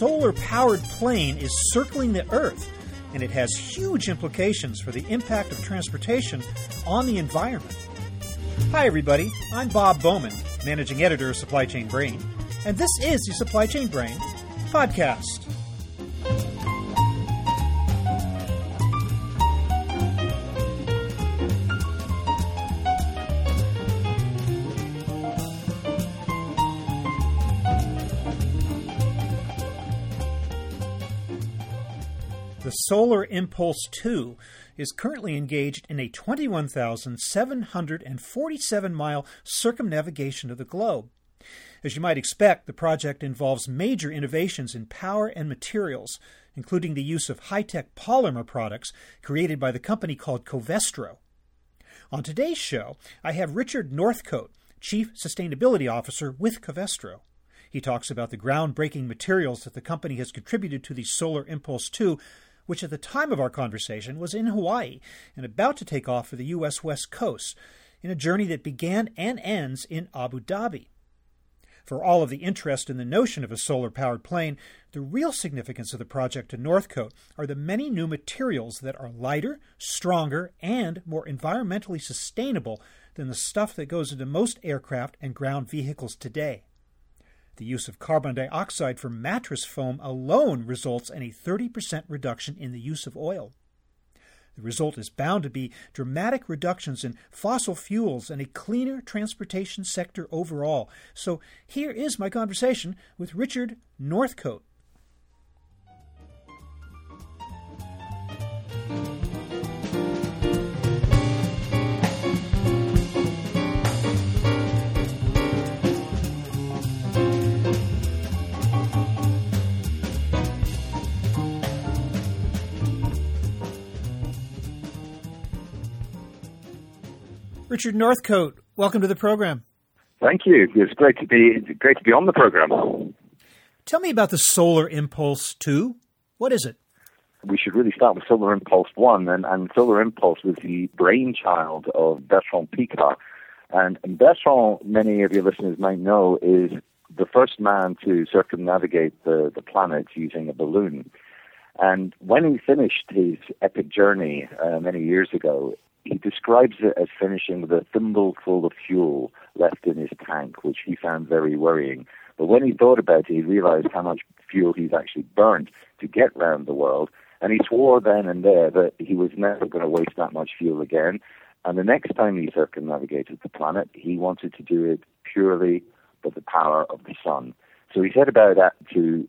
solar powered plane is circling the Earth, and it has huge implications for the impact of transportation on the environment. Hi, everybody. I'm Bob Bowman, managing editor of Supply Chain Brain, and this is the Supply Chain Brain podcast. The Solar Impulse 2 is currently engaged in a 21,747 mile circumnavigation of the globe. As you might expect, the project involves major innovations in power and materials, including the use of high tech polymer products created by the company called Covestro. On today's show, I have Richard Northcote, Chief Sustainability Officer with Covestro. He talks about the groundbreaking materials that the company has contributed to the Solar Impulse 2 which at the time of our conversation was in Hawaii and about to take off for the U.S. West Coast in a journey that began and ends in Abu Dhabi. For all of the interest in the notion of a solar powered plane, the real significance of the project to Northcote are the many new materials that are lighter, stronger, and more environmentally sustainable than the stuff that goes into most aircraft and ground vehicles today. The use of carbon dioxide for mattress foam alone results in a 30% reduction in the use of oil. The result is bound to be dramatic reductions in fossil fuels and a cleaner transportation sector overall. So here is my conversation with Richard Northcote. Richard Northcote, welcome to the program. Thank you. It's great to be great to be on the program. Tell me about the Solar Impulse 2. What is it? We should really start with Solar Impulse 1, and, and Solar Impulse was the brainchild of Bertrand Piccard. And, and Bertrand, many of your listeners might know, is the first man to circumnavigate the, the planet using a balloon. And when he finished his epic journey uh, many years ago, he describes it as finishing with a thimbleful of fuel left in his tank, which he found very worrying. But when he thought about it, he realized how much fuel he's actually burned to get round the world. And he swore then and there that he was never going to waste that much fuel again. And the next time he circumnavigated the planet, he wanted to do it purely with the power of the sun. So he set about that to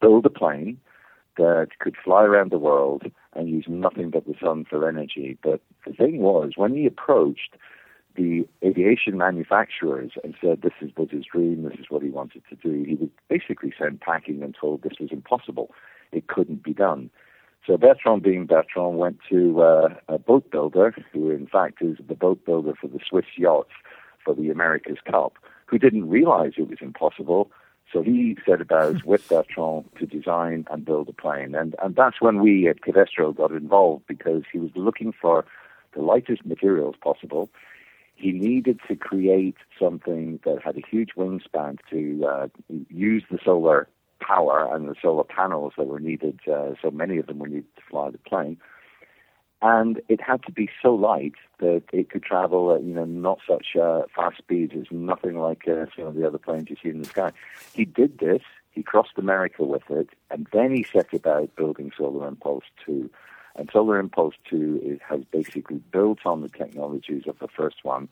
build a plane that could fly around the world and use nothing but the sun for energy. But the thing was, when he approached the aviation manufacturers and said this is was his dream, this is what he wanted to do, he was basically sent packing and told this was impossible. It couldn't be done. So Bertrand, being Bertrand, went to uh, a boat builder, who in fact is the boat builder for the Swiss yachts for the America's Cup, who didn't realize it was impossible so he set about with Bertrand to design and build a plane. And, and that's when we at Covestro got involved because he was looking for the lightest materials possible. He needed to create something that had a huge wingspan to uh, use the solar power and the solar panels that were needed. Uh, so many of them were needed to fly the plane and it had to be so light that it could travel at you know not such uh, fast speeds as nothing like uh, some of the other planes you see in the sky. He did this. He crossed America with it, and then he set about building Solar Impulse 2. And Solar Impulse 2 is, has basically built on the technologies of the first one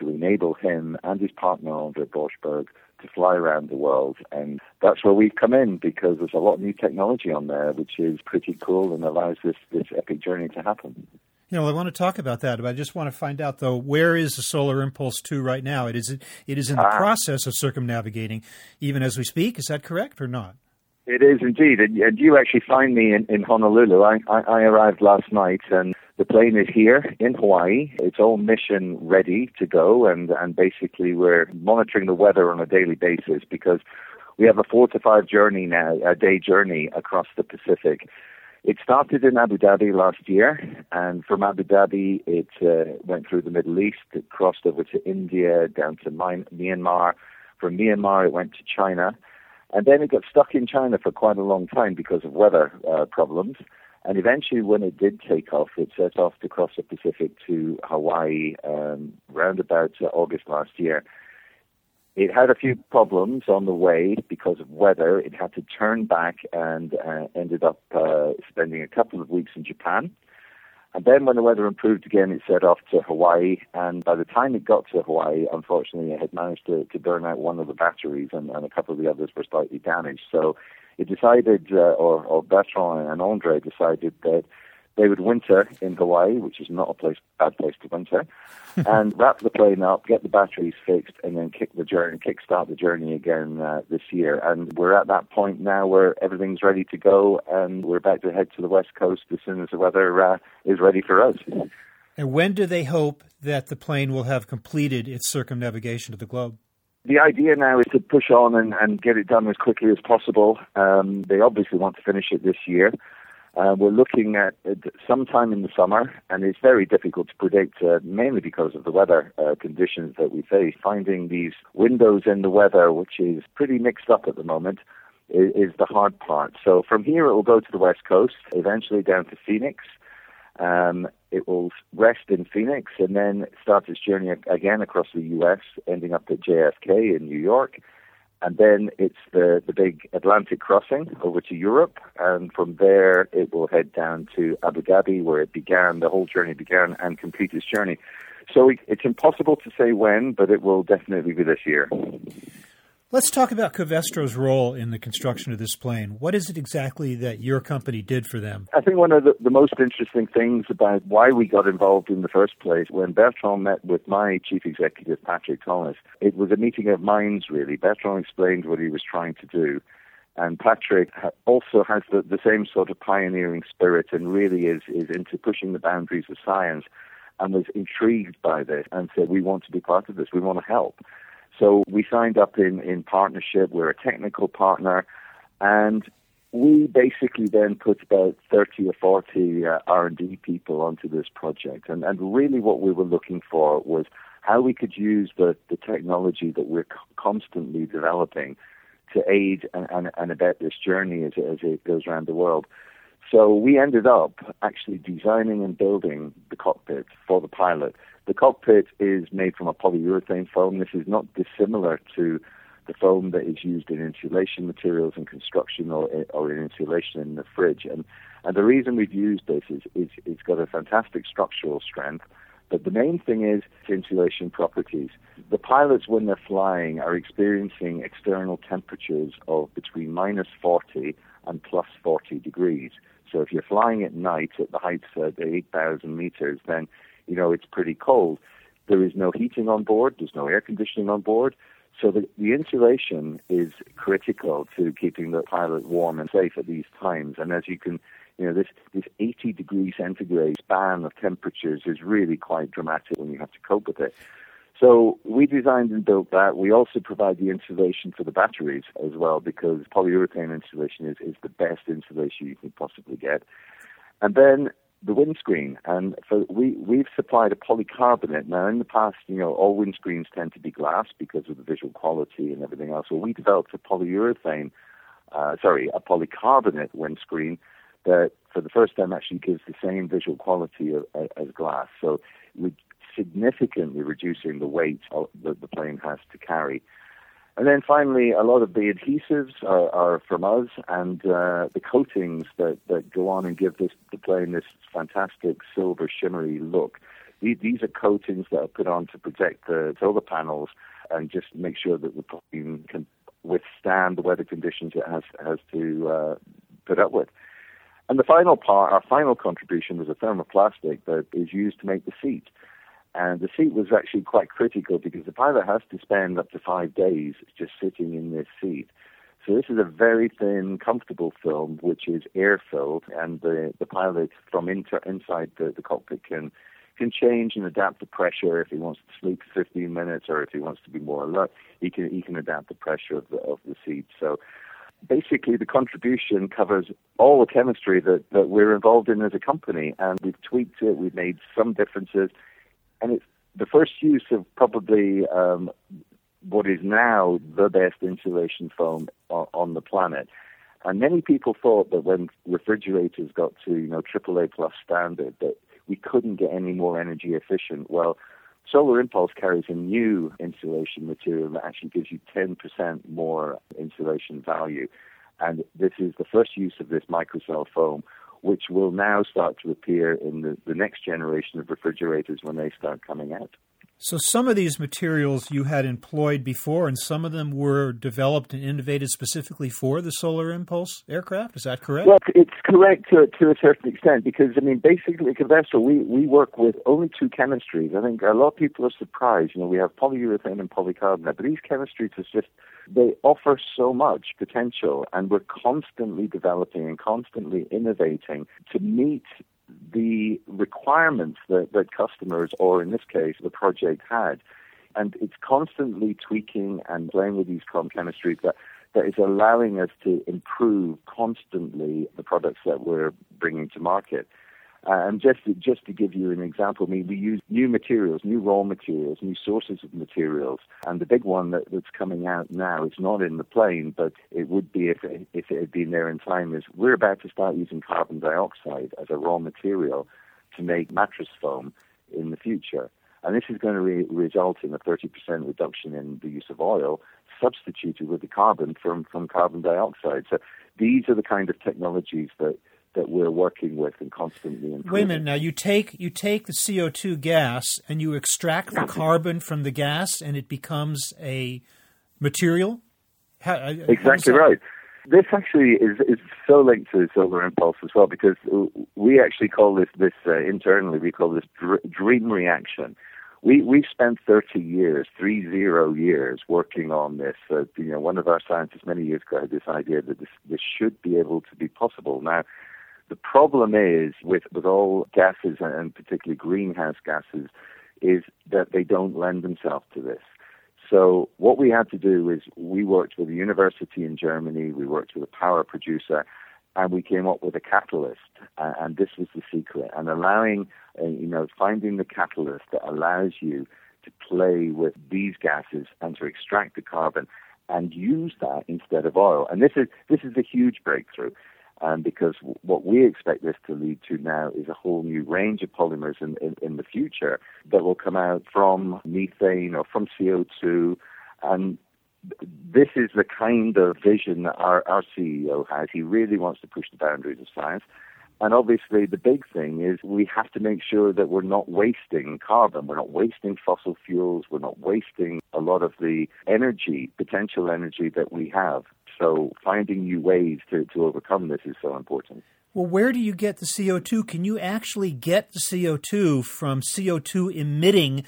to enable him and his partner Andre Borschberg to fly around the world. And that's where we've come in because there's a lot of new technology on there, which is pretty cool and allows this, this epic journey to happen. You know, I want to talk about that, but I just want to find out though, where is the Solar Impulse 2 right now? It is it is in the ah. process of circumnavigating even as we speak. Is that correct or not? It is indeed, and, and you actually find me in, in Honolulu. I, I, I arrived last night, and the plane is here in Hawaii. It's all mission ready to go, and, and basically we're monitoring the weather on a daily basis because we have a four to five journey now, a day journey across the Pacific. It started in Abu Dhabi last year, and from Abu Dhabi it uh, went through the Middle East, it crossed over to India, down to Myanmar. From Myanmar it went to China, And then it got stuck in China for quite a long time because of weather uh, problems. And eventually, when it did take off, it set off to cross the Pacific to Hawaii um, around about uh, August last year. It had a few problems on the way because of weather. It had to turn back and uh, ended up uh, spending a couple of weeks in Japan. And then when the weather improved again, it set off to Hawaii. And by the time it got to Hawaii, unfortunately, it had managed to, to burn out one of the batteries and, and a couple of the others were slightly damaged. So it decided, uh, or, or Bertrand and Andre decided that they would winter in Hawaii, which is not a place bad place to winter, and wrap the plane up, get the batteries fixed, and then kick the journey, kickstart the journey again uh, this year. And we're at that point now where everything's ready to go, and we're about to head to the west coast as soon as the weather uh, is ready for us. And when do they hope that the plane will have completed its circumnavigation of the globe? The idea now is to push on and, and get it done as quickly as possible. Um, they obviously want to finish it this year. Uh, we're looking at uh, sometime in the summer, and it's very difficult to predict, uh, mainly because of the weather uh, conditions that we face. Finding these windows in the weather, which is pretty mixed up at the moment, is, is the hard part. So from here, it will go to the west coast, eventually down to Phoenix. Um, it will rest in Phoenix and then start its journey again across the U.S., ending up at JFK in New York and then it's the, the big Atlantic crossing over to Europe, and from there it will head down to Abu Dhabi, where it began, the whole journey began, and complete its journey. So it's impossible to say when, but it will definitely be this year. Let's talk about Covestro's role in the construction of this plane. What is it exactly that your company did for them? I think one of the, the, most interesting things about why we got involved in the first place, when Bertrand met with my chief executive, Patrick Thomas, it was a meeting of minds, really. Bertrand explained what he was trying to do. And Patrick also has the, the same sort of pioneering spirit and really is, is into pushing the boundaries of science and was intrigued by this and said, We want to be part of this, we want to help. So we signed up in, in partnership. We're a technical partner. And we basically then put about 30 or 40 uh, R&D people onto this project. And, and really what we were looking for was how we could use the, the technology that we're constantly developing to aid and, and, and abet this journey as, as it goes around the world. So we ended up actually designing and building the cockpit for the pilot. The cockpit is made from a polyurethane foam. This is not dissimilar to the foam that is used in insulation materials in construction or, or in insulation in the fridge. And, and the reason we've used this is, is it's got a fantastic structural strength. But the main thing is insulation properties. The pilots, when they're flying, are experiencing external temperatures of between minus 40 and plus 40 degrees. So if you're flying at night at the heights of 8,000 meters, then you know it's pretty cold. There is no heating on board. There's no air conditioning on board. So the, the insulation is critical to keeping the pilot warm and safe at these times. And as you can, you know, this, this 80 degree centigrade span of temperatures is really quite dramatic when you have to cope with it. So we designed and built that. We also provide the insulation for the batteries as well because polyurethane insulation is, is the best insulation you can possibly get. And then the windscreen, and for, we we've supplied a polycarbonate. Now, in the past, you know, all windscreens tend to be glass because of the visual quality and everything else. So we developed a polyurethane, uh, sorry, a polycarbonate windscreen that, for the first time, actually gives the same visual quality of, as glass. So we significantly reducing the weight that the plane has to carry. And then finally, a lot of the adhesives are, are from us, and uh, the coatings that, that go on and give this the plane this fantastic silver shimmery look. These, these are coatings that are put on to protect the solar panels and just make sure that the plane can withstand the weather conditions it has has to uh, put up with. And the final part, our final contribution, was a thermoplastic that is used to make the seat. And the seat was actually quite critical because the pilot has to spend up to five days just sitting in this seat. So this is a very thin, comfortable film which is air filled, and the, the pilot from inter, inside the, the cockpit can can change and adapt the pressure if he wants to sleep for 15 minutes or if he wants to be more alert. He can he can adapt the pressure of the of the seat. So basically the contribution covers all the chemistry that, that we're involved in as a company and we've tweaked it, we've made some differences and it's the first use of probably um, what is now the best insulation foam on the planet. And many people thought that when refrigerators got to, you know, AAA plus standard, that we couldn't get any more energy efficient. Well, Solar Impulse carries a new insulation material that actually gives you 10% more insulation value. And this is the first use of this microcell foam, which will now start to appear in the, the next generation of refrigerators when they start coming out. So some of these materials you had employed before, and some of them were developed and innovated specifically for the Solar Impulse aircraft. Is that correct? Well, it's correct to, to a certain extent because I mean, basically, Covestro, we we work with only two chemistries. I think a lot of people are surprised. You know, we have polyurethane and polycarbonate, but these chemistries are just they offer so much potential, and we're constantly developing and constantly innovating to meet the requirements that, that customers, or in this case, the project had. And it's constantly tweaking and playing with these chemistries that, that is allowing us to improve constantly the products that we're bringing to market. Uh, and just to, just to give you an example, I mean, we use new materials, new raw materials, new sources of materials. And the big one that, that's coming out now, it's not in the plane, but it would be if it, if it had been there in time, is we're about to start using carbon dioxide as a raw material to make mattress foam in the future. And this is going to re- result in a 30% reduction in the use of oil substituted with the carbon from, from carbon dioxide. So these are the kind of technologies that that we're working with and constantly improving. Wait a minute. Now you take you take the CO two gas and you extract the carbon from the gas, and it becomes a material. How, exactly right. This actually is is so linked to the solar impulse as well because we actually call this this uh, internally we call this dr- dream reaction. We we spent 30 years, three zero years, working on this. Uh, you know, one of our scientists many years ago had this idea that this this should be able to be possible. Now, the problem is with, with all gases and particularly greenhouse gases is that they don't lend themselves to this. So what we had to do is we worked with a university in Germany, we worked with a power producer, and we came up with a catalyst. Uh, and this was the secret. And allowing, uh, you know, finding the catalyst that allows you to play with these gases and to extract the carbon and use that instead of oil. And this is this is a huge breakthrough um, because what we expect this to lead to now is a whole new range of polymers in, in, in the future that will come out from methane or from CO2. And this is the kind of vision that our, our CEO has. He really wants to push the boundaries of science. And obviously, the big thing is we have to make sure that we're not wasting carbon. We're not wasting fossil fuels. We're not wasting a lot of the energy, potential energy that we have. So finding new ways to, to overcome this is so important. Well, where do you get the CO2? Can you actually get the CO2 from CO2 emitting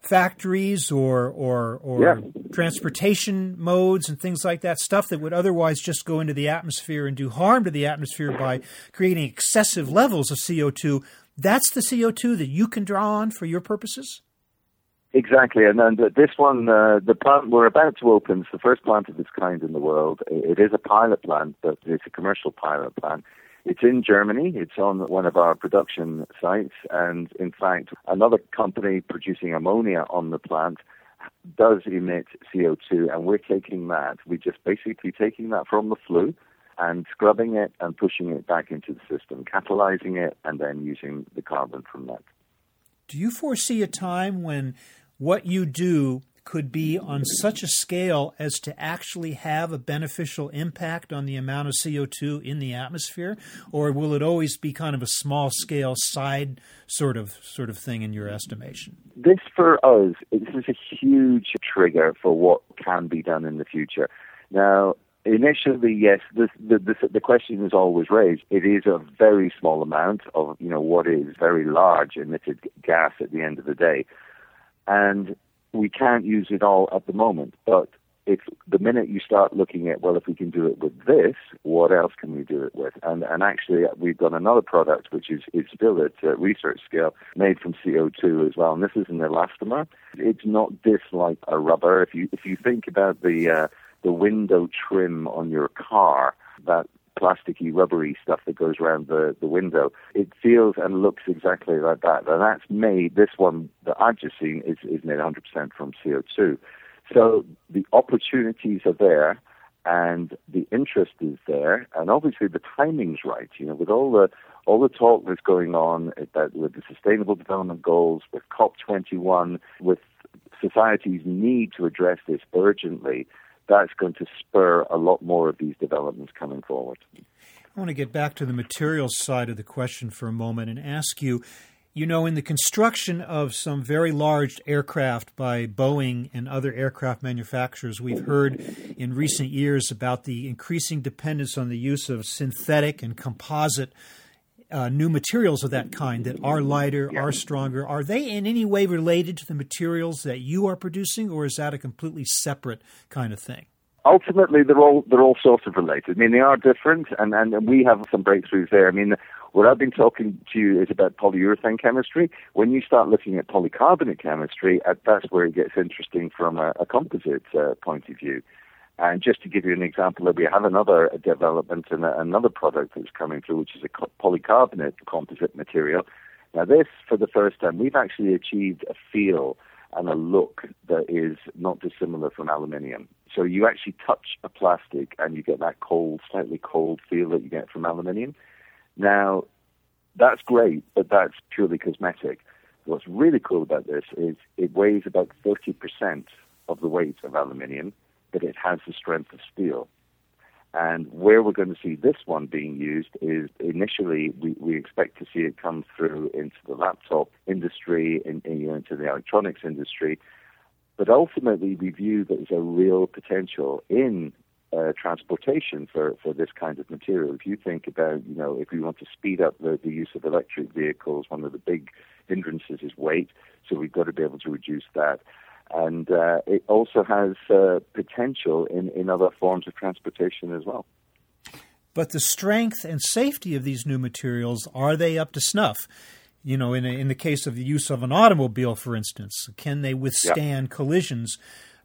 factories or or, or yeah. transportation modes and things like that? Stuff that would otherwise just go into the atmosphere and do harm to the atmosphere by creating excessive levels of CO2. That's the CO2 that you can draw on for your purposes? Exactly, and then this one, uh, the plant we're about to open, it's the first plant of its kind in the world. It is a pilot plant, but it's a commercial pilot plant. It's in Germany. It's on one of our production sites, and in fact, another company producing ammonia on the plant does emit CO2, and we're taking that. We're just basically taking that from the flue and scrubbing it and pushing it back into the system, catalyzing it, and then using the carbon from that. Do you foresee a time when what you do could be on such a scale as to actually have a beneficial impact on the amount of CO2 in the atmosphere or will it always be kind of a small scale side sort of sort of thing in your estimation? This for us this is a huge trigger for what can be done in the future. Now initially yes the, the the the question is always raised. It is a very small amount of you know what is very large emitted gas at the end of the day and we can't use it all at the moment. But if the minute you start looking at, well, if we can do it with this, what else can we do it with? And, and actually, we've got another product which is, is still at uh, research scale, made from CO2 as well. And this is an elastomer. It's not this like a rubber. If you if you think about the uh, the window trim on your car, that plasticky, rubbery stuff that goes around the, the window. It feels and looks exactly like that. And that's made, this one that I've just seen is, is made 100% from CO2. So the opportunities are there and the interest is there, and obviously the timing's right. You know, with all the all the talk that's going on about with the Sustainable Development Goals, with COP21, with society's need to address this urgently, that's going to spur a lot more of these developments coming forward. I want to get back to the materials side of the question for a moment and ask you you know, in the construction of some very large aircraft by Boeing and other aircraft manufacturers, we've heard in recent years about the increasing dependence on the use of synthetic and composite uh, new materials of that kind that are lighter, yeah. are stronger. Are they in any way related to the materials that you are producing, or is that a completely separate kind of thing? ultimately they're all they're all sort of related. I mean, they are different, and and we have some breakthroughs there. I mean, what I've been talking to you is about polyurethane chemistry. When you start looking at polycarbonate chemistry, that's where it gets interesting from a, a composite uh, point of view. And just to give you an example, we have another development and another product that's coming through, which is a polycarbonate composite material. Now, this, for the first time, we've actually achieved a feel and a look that is not dissimilar from aluminium. So you actually touch a plastic and you get that cold, slightly cold feel that you get from aluminium. Now, that's great, but that's purely cosmetic. What's really cool about this is it weighs about 30% of the weight of aluminium, but it has the strength of steel. And where we're going to see this one being used is initially we, we expect to see it come through into the laptop industry, in, in, into the electronics industry. But ultimately, we view that there's a real potential in uh, transportation for, for this kind of material. If you think about, you know, if we want to speed up the, the use of electric vehicles, one of the big hindrances is weight, so we've got to be able to reduce that and uh, it also has uh, potential in, in other forms of transportation as well. But the strength and safety of these new materials are they up to snuff? You know, in, a, in the case of the use of an automobile, for instance, can they withstand collisions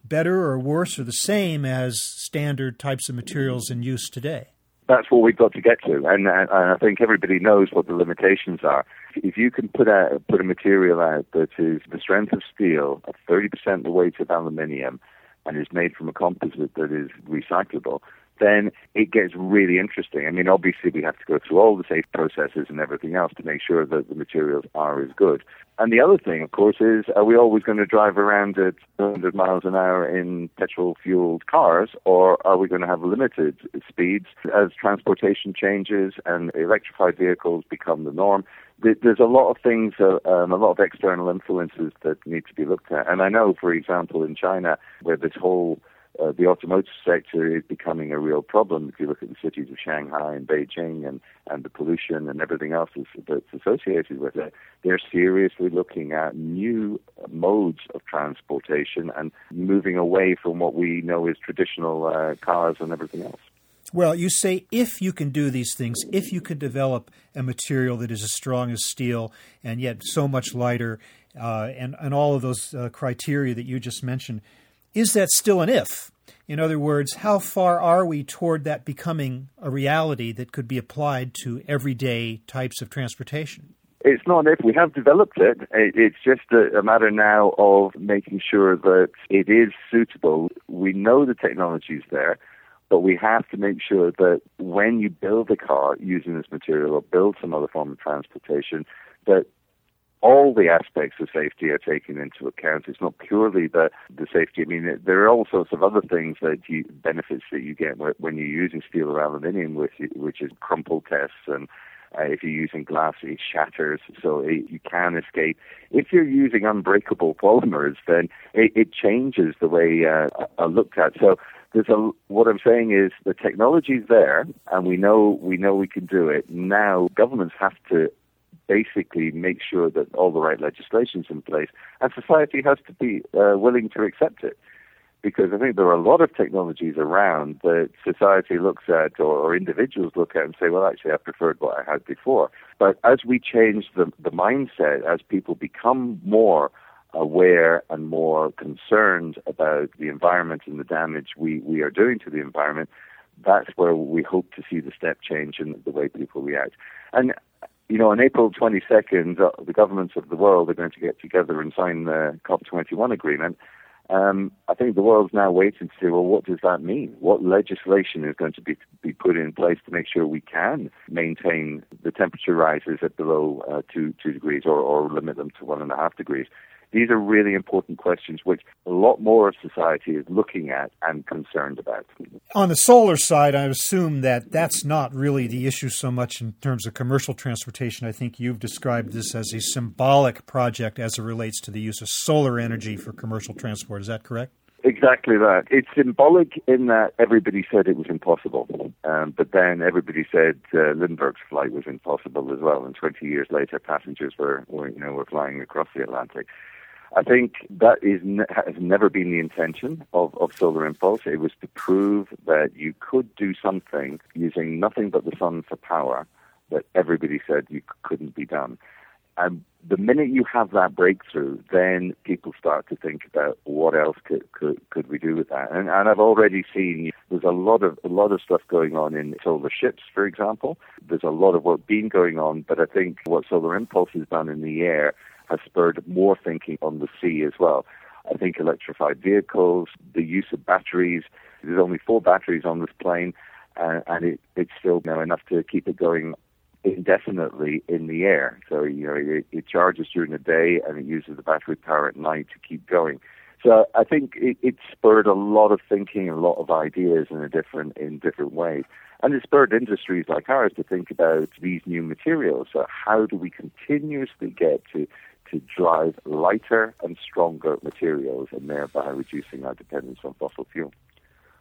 better or worse or the same as standard types of materials in use today? That's what we've got to get to, and, and I think everybody knows what the limitations are. If you can put a put a material out that is the strength of steel, of 30% the weight of aluminium, and is made from a composite that is recyclable, then it gets really interesting. I mean, obviously, we have to go through all the safe processes and everything else to make sure that the materials are as good. And the other thing, of course, is are we always going to drive around at 100 miles an hour in petrol fueled cars, or are we going to have limited speeds as transportation changes and electrified vehicles become the norm? There's a lot of things, uh, um, a lot of external influences that need to be looked at. And I know, for example, in China, where this whole uh, the automotive sector is becoming a real problem. If you look at the cities of Shanghai and Beijing and, and the pollution and everything else that's associated with it, they're seriously looking at new modes of transportation and moving away from what we know is traditional uh, cars and everything else. Well, you say if you can do these things, if you can develop a material that is as strong as steel and yet so much lighter, uh, and, and all of those uh, criteria that you just mentioned, is that still an if? In other words, how far are we toward that becoming a reality that could be applied to everyday types of transportation? It's not if we have developed it. It's just a, matter now of making sure that it is suitable. We know the technology is there, but we have to make sure that when you build a car using this material or build some other form of transportation, that all the aspects of safety are taken into account. It's not purely the, the safety. I mean, there are all sorts of other things that you, benefits that you get when you're using steel or aluminium, which, which is crumple tests and uh, if you're using glass, it shatters, so it, you can escape. If you're using unbreakable polymers, then it, it changes the way uh, are looked at. So there's a what I'm saying is the technology's there, and we know we know we can do it. Now governments have to basically make sure that all the right legislation's in place, and society has to be uh, willing to accept it. Because I think there are a lot of technologies around that society looks at or, or individuals look at and say, well, actually, I preferred what I had before. But as we change the, the mindset, as people become more aware and more concerned about the environment and the damage we, we are doing to the environment, that's where we hope to see the step change in the way people react. And you know, on April 22nd, uh, the governments of the world are going to get together and sign the COP21 agreement. Um, I think the world's now waiting to see, well, what does that mean? What legislation is going to be, be put in place to make sure we can maintain the temperature rises at below uh, two, two degrees or, or limit them to one and a half degrees? These are really important questions which a lot more of society is looking at and concerned about. On the solar side, I assume that that's not really the issue so much in terms of commercial transportation. I think you've described this as a symbolic project as it relates to the use of solar energy for commercial transport. Is that correct? Exactly that. It's symbolic in that everybody said it was impossible, um, but then everybody said uh, Lindbergh's flight was impossible as well. And 20 years later, passengers were, were you know were flying across the Atlantic. I think that is ne- has never been the intention of, of Solar Impulse. It was to prove that you could do something using nothing but the sun for power that everybody said you couldn't be done. And the minute you have that breakthrough, then people start to think about what else could could, could we do with that. And, and I've already seen there's a lot of a lot of stuff going on in solar ships, for example. There's a lot of work being going on, but I think what Solar Impulse has done in the air has spurred more thinking on the sea as well. I think electrified vehicles, the use of batteries. There's only four batteries on this plane, uh, and it, it's still you know, enough to keep it going indefinitely in the air. So you know it, it charges during the day and it uses the battery power at night to keep going. So I think it, it spurred a lot of thinking a lot of ideas in a different in different ways. And it spurred industries like ours to think about these new materials. So how do we continuously get to to drive lighter and stronger materials and thereby reducing our dependence on fossil fuel.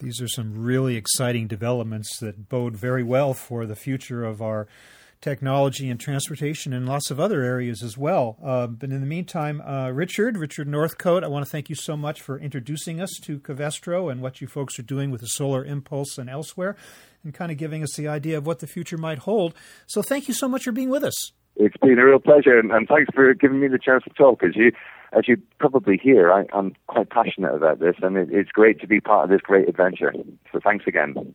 These are some really exciting developments that bode very well for the future of our technology and transportation and lots of other areas as well. Uh, but in the meantime, uh, Richard, Richard Northcote, I want to thank you so much for introducing us to Covestro and what you folks are doing with the solar impulse and elsewhere, and kind of giving us the idea of what the future might hold. So thank you so much for being with us. It's been a real pleasure, and, and thanks for giving me the chance to talk. As you, as you probably hear, I, am quite passionate about this, and it, it's great to be part of this great adventure. So thanks again.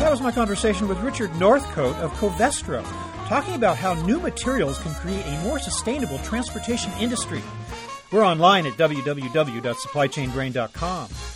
That was my conversation with Richard Northcote of Covestro, talking about how new materials can create a more sustainable transportation industry. We're online at www.supplychainbrain.com